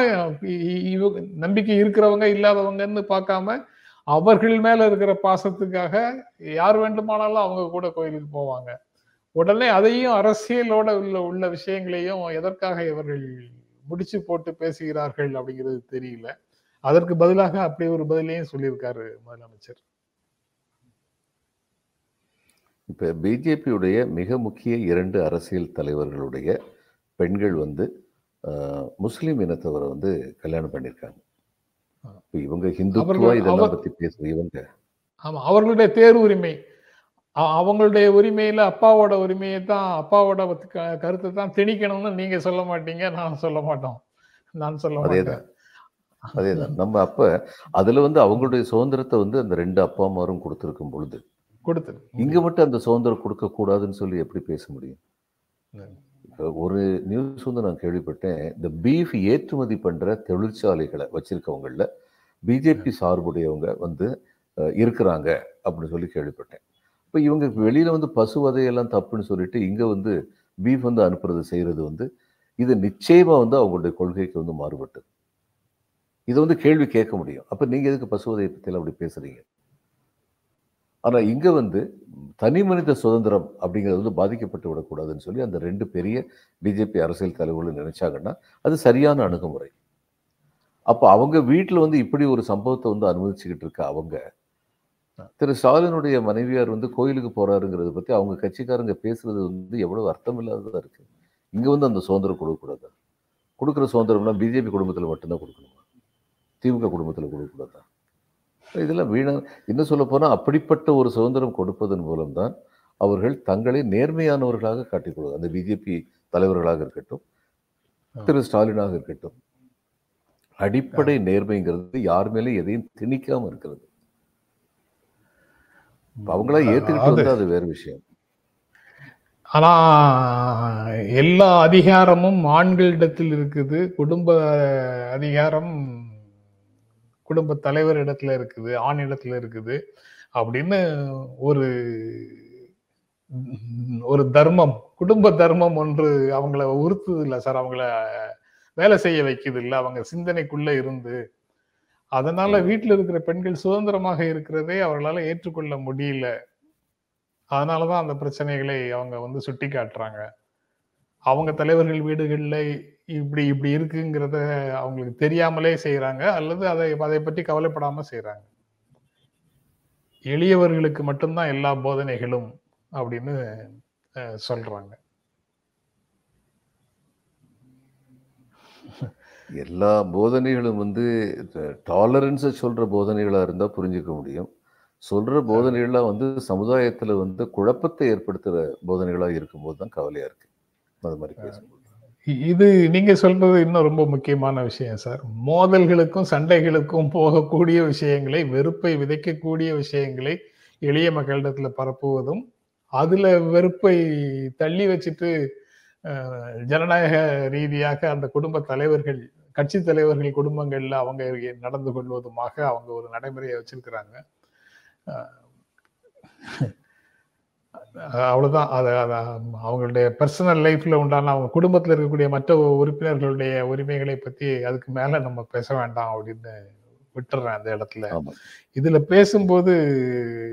இவங்க நம்பிக்கை இருக்கிறவங்க இல்லாதவங்கன்னு பார்க்காம அவர்கள் மேல இருக்கிற பாசத்துக்காக யார் வேண்டுமானாலும் அவங்க கூட கோயிலுக்கு போவாங்க. உடனே அதையும் அரசியலோட உள்ள உள்ள விஷயங்களையும் எதற்காக இவர்கள் முடிச்சு போட்டு பேசுகிறார்கள் அப்படிங்கிறது தெரியல. அதற்கு பதிலாக அப்படி ஒரு பதிலையும் சொல்லியிருக்காரு முதலமைச்சர். இப்போ பிஜேபியுடைய மிக முக்கிய இரண்டு அரசியல் தலைவர்களுடைய பெண்கள் வந்து முஸ்லிம் இனத்தவரை வந்து கல்யாணம் பண்ணியிருக்காங்க. இவங்க ஹிந்துத்துவா அவர்கள் இதெல்லாம் பத்தி பேசுற இவங்க. ஆமா அவர்களுடைய தேர் உரிமை அவங்களுடைய உரிமையில அப்பாவோட உரிமையை தான் அப்பாவோட கருத்தை தான் திணிக்கணும்னு நீங்க சொல்ல மாட்டீங்க நான் சொல்ல மாட்டோம். நான் சொல்ல மாட்டேன். அதேதான். நம்ம அப்ப அதுல வந்து அவங்களுடைய சுதந்திரத்தை வந்து அந்த ரெண்டு அப்பா அம்மாரும் கொடுத்திருக்கும் பொழுது கொடுத்து. இங்க மட்டும் அந்த சுதந்திரம் கொடுக்க கூடாதுன்னு சொல்லி எப்படி பேச முடியும்? ஒரு நியூஸ் வந்து நான் கேள்விப்பட்டேன். இந்த பீஃப் ஏற்றுமதி பண்ற தொழிற்சாலைகளை வச்சிருக்கவங்கள பிஜேபி சார்புடையவங்க வந்து இருக்கிறாங்க அப்படின்னு சொல்லி கேள்விப்பட்டேன். இப்போ இவங்க வெளியில வந்து பசு வதையெல்லாம் தப்புன்னு சொல்லிட்டு இங்க வந்து பீஃப் வந்து அனுப்புறது செய்யறது வந்து இது நிச்சயமா வந்து அவங்களுடைய கொள்கைக்கு வந்து மாறுபட்டது. இதை வந்து கேள்வி கேட்க முடியும். அப்ப நீங்க எதுக்கு பசுவதை பற்றியில் அப்படி பேசுறீங்க? ஆனா இங்க வந்து தனி மனித சுதந்திரம் அப்படிங்கிறது வந்து பாதிக்கப்பட்டு விடக்கூடாதுன்னு சொல்லி அந்த ரெண்டு பெரிய பிஜேபி அரசியல் தலைவர்கள் நினைச்சாங்கன்னா அது சரியான அணுகுமுறை. அப்போ அவங்க வீட்டில் வந்து இப்படி ஒரு சம்பவத்தை வந்து அனுமதிச்சுக்கிட்டு இருக்க அவங்க திரு ஸ்டாலினுடைய மனைவியார் வந்து கோயிலுக்கு போறாருங்கிறத பத்தி அவங்க கட்சிக்காரங்க பேசுறது வந்து எவ்வளவு அர்த்தம் இல்லாததா இருக்கு. இங்க வந்து அந்த சுதந்திரம் கொடுக்கக்கூடாது. கொடுக்குற சுதந்திரம்னா பிஜேபி குடும்பத்துல மட்டும்தான் கொடுக்கணுமா? திமுக குடும்பத்துல கொடுக்கக்கூடாதா? இதெல்லாம் வீணா இன்னும் சொல்ல போனா அப்படிப்பட்ட ஒரு சுதந்திரம் கொடுப்பதன் மூலம்தான் அவர்கள் தங்களை நேர்மையானவர்களாக காட்டிக் அந்த பிஜேபி தலைவர்களாக இருக்கட்டும் திரு ஸ்டாலினாக இருக்கட்டும் அடிப்படை நேர்மைங்கிறது யார் மேலே எதையும் திணிக்காம இருக்கிறது. அவங்களா ஏத்துக்கிட்டு வந்தா அது வேற விஷயம். ஆனா எல்லா அதிகாரமும் ஆண்களிடத்தில் இருக்குது. குடும்ப அதிகாரம் குடும்ப தலைவர் இடத்துல இருக்குது ஆண் இடத்துல இருக்குது அப்படின்னு ஒரு ஒரு தர்மம் குடும்ப தர்மம் ஒன்று அவங்கள உறுத்துது இல்ல சார். அவங்கள வேலை செய்ய வைக்குது இல்ல அவங்க சிந்தனைக்குள்ள இருந்து அதனால வீட்டுல இருக்கிற பெண்கள் சுதந்திரமாக இருக்கிறதே அவர்களால ஏற்றுக்கொள்ள முடியல. அதனாலதான் அந்த பிரச்சனைகளை அவங்க வந்து சுட்டி காட்டுறாங்க அவங்க தலைவர்கள் வீடுகள்ல இப்படி இப்படி இருக்குங்கிறத அவங்களுக்கு தெரியாமலே செய்யறாங்க அல்லது அதை அதை பற்றி கவலைப்படாம செய்யறாங்க எளியவர்களுக்கு மட்டும்தான் எல்லா போதனைகளும் அப்படின்னு சொல்றாங்க. எல்லா போதனைகளும் வந்து டாலரன்ஸை சொல்ற போதனைகளா இருந்தா புரிஞ்சுக்க முடியும். சொல்ற போதனைகள்லாம் வந்து சமுதாயத்துல வந்து குழப்பத்தை ஏற்படுத்துற போதனைகளா இருக்கும்போது தான் கவலையா இருக்கு. அது மாதிரி பேசும்போது. இது நீங்க சொல்றது இன்னும் ரொம்ப முக்கியமான விஷயம் சார். மோதல்களுக்கும் சண்டைகளுக்கும் போகக்கூடிய விஷயங்களை வெறுப்பை விதைக்கக்கூடிய விஷயங்களை எளிய மக்களிடத்துல பரப்புவதும் அதுல வெறுப்பை தள்ளி வச்சுட்டு ஜனநாயக ரீதியாக அந்த குடும்ப தலைவர்கள் கட்சி தலைவர்கள் குடும்பங்கள்ல அவங்க நடந்து கொள்வதுமாக அவங்க ஒரு நடைமுறையை வச்சிருக்கிறாங்க. அஹ் அவ்வளவுதான். அது அவங்களுடைய பர்சனல் லைஃப்ல உண்டான அவங்க குடும்பத்துல இருக்கக்கூடிய மற்ற உறுப்பினர்களுடைய உரிமைகளை பத்தி அதுக்கு மேல நம்ம பேச வேண்டாம் அப்படின்னு விட்டுறேன் அந்த இடத்துல. இதுல பேசும்போது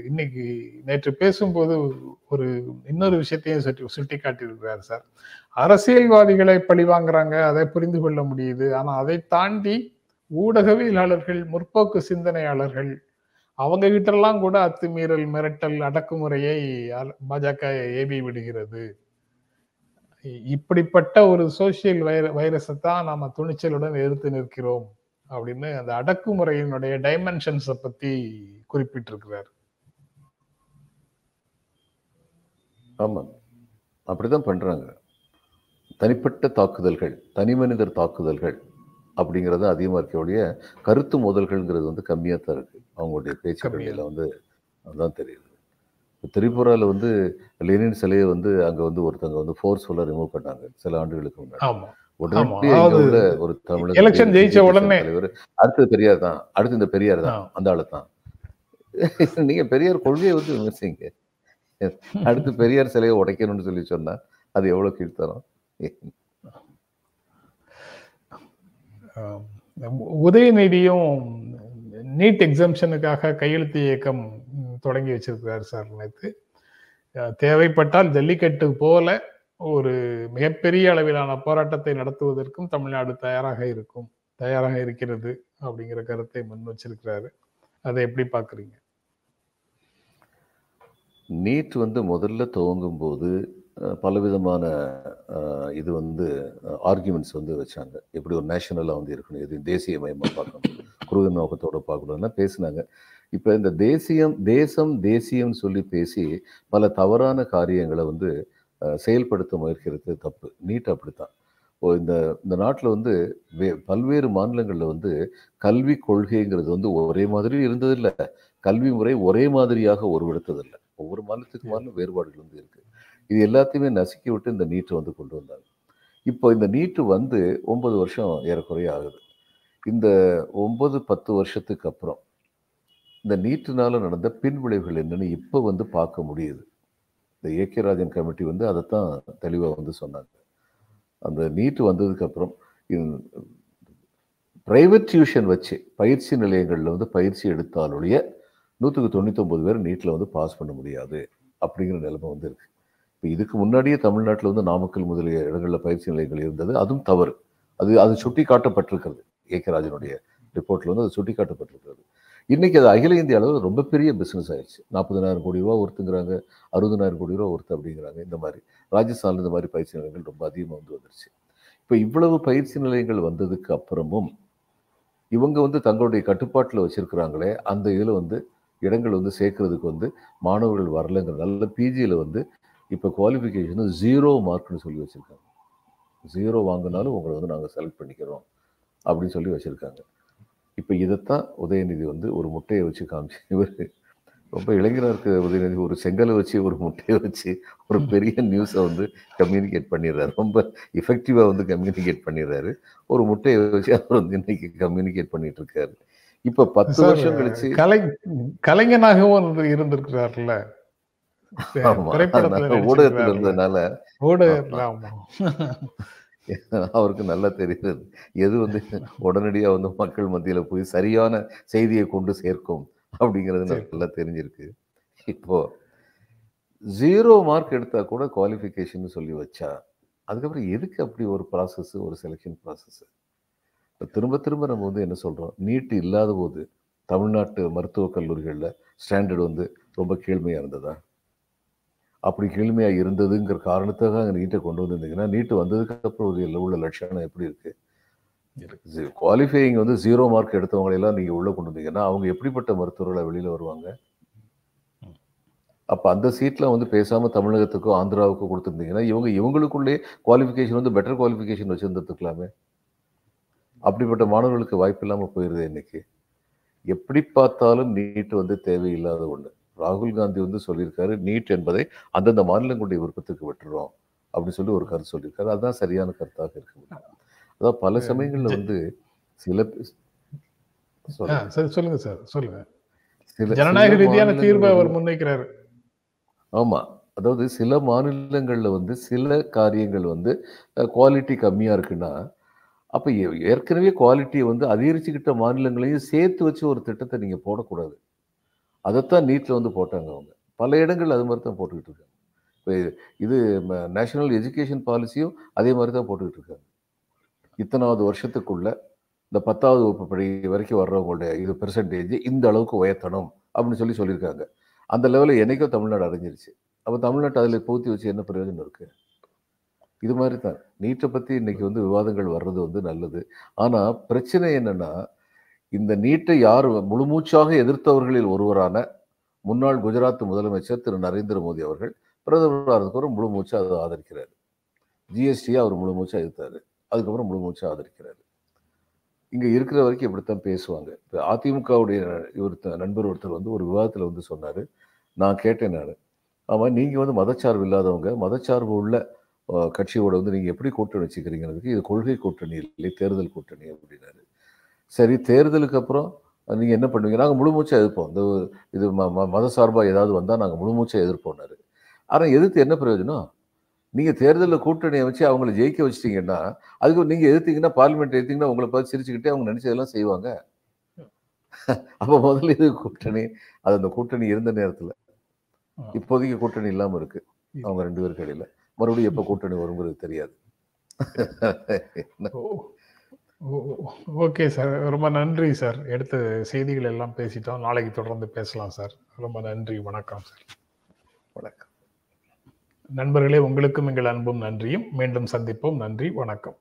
இன்னைக்கு நேற்று பேசும்போது ஒரு இன்னொரு விஷயத்தையும் சுட்டி சுட்டி காட்டியிருக்கிறார் சார். அரசியல்வாதிகளை பழி வாங்குறாங்க அதை புரிந்து கொள்ள முடியுது. ஆனா அதை தாண்டி ஊடகவியலாளர்கள் முற்போக்கு சிந்தனையாளர்கள் அவங்க கிட்டெல்லாம் கூட அத்துமீறல் மிரட்டல் அடக்குமுறையை பாஜக ஏவி விடுகிறது. இ- இப்படிப்பட்ட ஒரு சோசியல் வைர வைரஸை தான் நாம துணிச்சலுடன் எதிர்த்து நிற்கிறோம் அப்படின்னு அந்த அடக்குமுறையினுடைய டைமென்ஷன்ஸை பத்தி குறிப்பிட்டிருக்கிறார். ஆமாம் அப்படிதான் பண்றாங்க. தனிப்பட்ட தாக்குதல்கள் தனி மனிதர் தாக்குதல்கள். அப்படிங்கிறது அதிகமாக இருக்க ஒழிய கருத்து மோதல்கள்ங்கிறது வந்து கம்மியாக தான் இருக்கு. அவங்களுடைய பேச்சுக்களில் வந்து அதுதான் தெரியுது. திரிபுராவில் வந்து லெனின் சிலையை வந்து அங்கே வந்து ஒருத்தங்க வந்து ஃபோர்ஸ்ஃபுல்லாக ரிமூவ் பண்ணாங்க சில ஆண்டுகளுக்கு முன்னாடி. உடனே ஒரு தமிழக election ஜெயிச்ச உடனே. அடுத்தது பெரியார் தான். அடுத்து இந்த பெரியார் தான். அந்த ஆளு தான். *laughs* நீங்க பெரியார் கொள்கையை வந்து விமர்சிங்க. அடுத்து பெரியார் சிலையை உடைக்கணும்னு சொல்லி சொன்னா அது எவ்வளவு கீழ்த்தரம் ஆம். உதயநிதியும் நீட் எக்ஸம்ஷனுக்காக கையெழுத்து இயக்கம் தொடங்கி வச்சிருக்கிறார் சார் நேற்று தேவைப்பட்டால் ஜல்லிக்கட்டு போல ஒரு மிகப்பெரிய அளவிலான போராட்டத்தை நடத்துவதற்கும் தமிழ்நாடு தயாராக இருக்கும் தயாராக இருக்கிறது அப்படிங்கிற கருத்தை முன் வச்சிருக்கிறாரு. அதை எப்படி பார்க்குறீங்க? நீட் வந்து முதல்ல துவங்கும் போது பலவிதமான இது வந்து ஆர்குமெண்ட்ஸ் வந்து வச்சாங்க. எப்படி ஒரு நேஷனலாக வந்து இருக்கணும் இது தேசிய மயமாக பார்க்கணும் குறுகிய நோக்கத்தோட பார்க்கணும்னா பேசினாங்க. இப்போ இந்த தேசியம் தேசம் தேசியம் சொல்லி பேசி பல தவறான காரியங்களை வந்து செயல்படுத்த முயற்கிறது தப்பு. நீட் அப்படித்தான். இந்த இந்த நாட்டில் வந்து வே பல்வேறு மாநிலங்களில் வந்து கல்வி கொள்கைங்கிறது வந்து ஒரே மாதிரி இருந்ததில்லை. கல்வி முறை ஒரே மாதிரியாக உருவெடுத்ததில்லை. ஒவ்வொரு மாநிலத்துக்கு மாநிலம் வேறுபாடுகள் வந்து இருக்கு. இது எல்லாத்தையுமே நசுக்கி விட்டு இந்த நீட்டு வந்து கொண்டு வந்தாங்க. இப்போ இந்த நீட்டு வந்து ஒன்பது வருஷம் ஏறக்குறைய ஆகுது. இந்த ஒம்பது பத்து வருஷத்துக்கு அப்புறம் இந்த நீட்டினால் நடந்த பின்விளைவுகள் என்னென்னு இப்போ வந்து பார்க்க முடியுது. இந்த ஏகே ராஜன் கமிட்டி வந்து அதைத்தான் தெளிவாக வந்து சொன்னாங்க. அந்த நீட்டு வந்ததுக்கப்புறம் ப்ரைவேட் பிரைவேட் டியூஷன் வச்சு பயிற்சி நிலையங்களில் வந்து பயிற்சி எடுத்தாலுடைய நூற்றுக்கு தொண்ணூத்தொம்பது பேர் நீட்டில் வந்து பாஸ் பண்ண முடியாது அப்படிங்கிற நிலைமை வந்து இருக்கு. இப்போ இதுக்கு முன்னாடியே தமிழ்நாட்டில் வந்து நாமக்கல் முதலிய இடங்களில் பயிற்சி நிலையங்கள் இருந்தது. அதுவும் தவறு. அது அது சுட்டி காட்டப்பட்டிருக்கிறது கே ராஜனுடைய ரிப்போர்ட்டில் வந்து அது சுட்டி காட்டப்பட்டிருக்கிறது இன்றைக்கி அது அகில இந்திய அளவில் ரொம்ப பெரிய பிஸ்னஸ் ஆயிடுச்சு. நாற்பதனாயிரம் கோடி ரூபா ஒருத்துங்கிறாங்க. அறுபதனாயிரம் கோடி ரூபா ஒருத்து அப்படிங்கிறாங்க. இந்த மாதிரி ராஜஸ்தான் இந்த மாதிரி பயிற்சி நிலையங்கள் ரொம்ப அதிகமாக வந்து வந்துருச்சு. இப்போ இவ்வளவு பயிற்சி நிலையங்கள் வந்ததுக்கு அப்புறமும் இவங்க வந்து தங்களுடைய கட்டுப்பாட்டில் வச்சிருக்கிறாங்களே அந்த இதில் வந்து இடங்கள் வந்து சேர்க்கறதுக்கு வந்து மாணவர்கள் வரலைங்கிறதுனால பிஜியில் வந்து இப்போ குவாலிஃபிகேஷன் ஜீரோ மார்க்னு சொல்லி வச்சுருக்காங்க. ஜீரோ வாங்கினாலும் உங்களை வந்து நாங்கள் செலக்ட் பண்ணிக்கிறோம் அப்படின்னு சொல்லி வச்சுருக்காங்க. இப்போ இதைத்தான் உதயநிதி வந்து ஒரு முட்டையை வச்சு காமிச்சு இவர் ரொம்ப இளைஞராக இருக்க உதயநிதி ஒரு செங்கலை வச்சு ஒரு முட்டையை வச்சு ஒரு பெரிய நியூஸை வந்து கம்யூனிகேட் பண்ணிடுறாரு. ரொம்ப எஃபெக்டிவாக வந்து கம்யூனிகேட் பண்ணிடுறாரு. ஒரு முட்டையை வச்சு அவர் வந்து இன்னைக்கு கம்யூனிகேட் பண்ணிட்டு இருக்காரு. இப்ப பத்து வருஷம் கழிச்சு கலை கலைஞனாகவும் இருந்து- இருந்திருக்கிறார்ல ஆமா, திரைப்படத்துல அதனால ஊடகத்துல. இருந்ததுனால அவருக்கு நல்லா தெரியுது எது வந்து உடனடியா வந்து மக்கள் மத்தியில போய் சரியான செய்தியை கொண்டு சேர்க்கும் அப்படிங்கிறது. நல்லா தெரிஞ்சிருக்கு. இப்போ ஜீரோ மார்க் எடுத்தா கூட குவாலிஃபிகேஷன் சொல்லி வச்சா அதுக்கப்புறம் எதுக்கு அப்படி ஒரு ப்ராசஸ் ஒரு செலெக்ஷன் ப்ராசஸ் திரும்ப திரும்ப நம்ம வந்து என்ன சொல்றோம்? நீட் இல்லாத போது தமிழ்நாட்டு மருத்துவக் கல்லூரிகளில் ஸ்டாண்டர்ட் வந்து ரொம்ப கீழ்மையா இருந்ததா? அப்படி கீழ்மையா இருந்ததுங்கிற காரணத்துக்காக அங்கே நீட்டை கொண்டு வந்திருந்தீங்கன்னா நீட்டு வந்ததுக்கு அப்புறம் ஒரு உள்ள லட்சணம் எப்படி இருக்கு? குவாலிஃபையிங் வந்து ஜீரோ மார்க் எடுத்தவங்களை எல்லாம் நீங்க உள்ள கொண்டு வந்தீங்கன்னா அவங்க எப்படிப்பட்ட மருத்துவர்களை வெளியில வருவாங்க? அப்ப அந்த சீட்ல வந்து பேசாம தமிழகத்துக்கோ ஆந்திராவுக்கோ கொடுத்துருந்தீங்கன்னா இவங்க இவங்களுக்குள்ளே குவாலிஃபிகேஷன் வந்து பெட்டர் குவாலிஃபிகேஷன் வச்சிருந்துருக்கலாமே. அப்படிப்பட்ட மாணவர்களுக்கு வாய்ப்பு இல்லாம போயிருது இன்னைக்கு. எப்படி பார்த்தாலும் நீட் வந்து தேவையில்லாத ஒண்ணு. ராகுல் காந்தி வந்து சொல்லியிருக்காரு நீட் என்பதை அந்தந்த மாநிலங்களுடைய விருப்பத்துக்கு விட்டுறோம். அப்படின்னு சொல்லி ஒரு கருத்து சொல்லியிருக்காரு. அதுதான் சரியான கருத்தாக இருக்க அதான் பல சமயங்கள்ல வந்து சில சொல்லுங்க. சரி சொல்லுங்க ஜனநாயக ரீதியான தீர்வை அவர் முன்வைக்கிறாரு. ஆமா. அதாவது சில மாநிலங்கள்ல வந்து சில காரியங்கள் வந்து குவாலிட்டி கம்மியா இருக்குன்னா அப்ப ஏற்கனவே குவாலிட்டியை வந்து அதிகரிச்சுக்கிட்ட மாநிலங்களையும் சேர்த்து வச்சு ஒரு திட்டத்தை நீங்க போடக்கூடாது. அதைத்தான் நீட்டில் வந்து போட்டாங்க அவங்க. பல இடங்கள் அது மாதிரி தான் போட்டுக்கிட்டு இருக்காங்க. இப்போ இது நேஷனல் எஜுகேஷன் பாலிசியும் அதே மாதிரி தான் போட்டுக்கிட்டு இருக்காங்க. இத்தனாவது வருஷத்துக்குள்ள இந்த பத்தாவது வகுப்பு படி வரைக்கும் வர்றவங்களுடைய இது பெர்சன்டேஜ் இந்த அளவுக்கு உயர்த்தணும் அப்படின்னு சொல்லி சொல்லியிருக்காங்க. அந்த லெவலில் என்றைக்கோ தமிழ்நாடு அடைஞ்சிருச்சு. அப்போ தமிழ்நாட்டு அதில் பூத்தி வச்சு என்ன பிரயோஜனம் இருக்குது இது மாதிரி தான் நீட்டை பற்றி இன்னைக்கு வந்து விவாதங்கள் வர்றது வந்து நல்லது. ஆனால் பிரச்சனை என்னென்னா இந்த நீட்டை யார் முழுமூச்சாக எதிர்த்தவர்களில் ஒருவரான முன்னாள் குஜராத் முதலமைச்சர் திரு நரேந்திர மோடி அவர்கள் பிரதமர் ஆகிறதுக்கப்புறம் முழு மூச்சு அதை ஆதரிக்கிறார். ஜிஎஸ்டியை அவர் முழு எதிர்த்தார். அதுக்கப்புறம் முழு ஆதரிக்கிறார். இங்கே இருக்கிற வரைக்கும் இப்படித்தான் பேசுவாங்க. இப்போ அதிமுகவுடைய இவர் நண்பர் ஒருத்தர் வந்து ஒரு விவாதத்தில் வந்து சொன்னார். நான் கேட்டேன் நான். ஆமாம் நீங்கள் வந்து மதச்சார்பு இல்லாதவங்க மதச்சார்பு உள்ள கட்சியோட வந்து நீங்கள் எப்படி கூட்டணி வச்சுக்கிறீங்கிறதுக்கு இது கொள்கை கூட்டணி இல்லை தேர்தல் கூட்டணி அப்படின்னாரு. சரி தேர்தலுக்கு அப்புறம் நீங்க என்ன பண்ணுவீங்க? நாங்க முழுமூச்சா எதிர்ப்போம். இந்த இது ம- மத சார்பா ஏதாவது வந்தா நாங்க முழுமூச்சா எதிர்ப்போம்னாரு. ஆனா எதிர்த்து என்ன பிரயோஜனம்? நீங்க தேர்தலில் கூட்டணியை வச்சு அவங்கள ஜெயிக்க வச்சிட்டீங்கன்னா அதுக்கு நீங்க எதிர்த்தீங்கன்னா பார்லிமெண்ட் எடுத்தீங்கன்னா உங்களை பார்த்து சிரிச்சுக்கிட்டே அவங்க நினைச்சதெல்லாம் செய்வாங்க. அப்ப முதல்ல இது கூட்டணி அது அந்த கூட்டணி இருந்த நேரத்துல. இப்போதைக்கு கூட்டணி இல்லாம இருக்கு. அவங்க ரெண்டு பேருக்கு இடையில. மறுபடியும் எப்ப கூட்டணி வருங்கிறது தெரியாது. Okay sir. ரொம்ப நன்றி சார். எடுத்த செய்திகள் எல்லாம் பேசிட்டோம். நாளைக்கு தொடர்ந்து பேசலாம் சார். ரொம்ப நன்றி. வணக்கம் சார். வணக்கம். நண்பர்களே உங்களுக்கும் எங்கள் அன்பும் நன்றியும். மீண்டும் சந்திப்போம். நன்றி. வணக்கம்.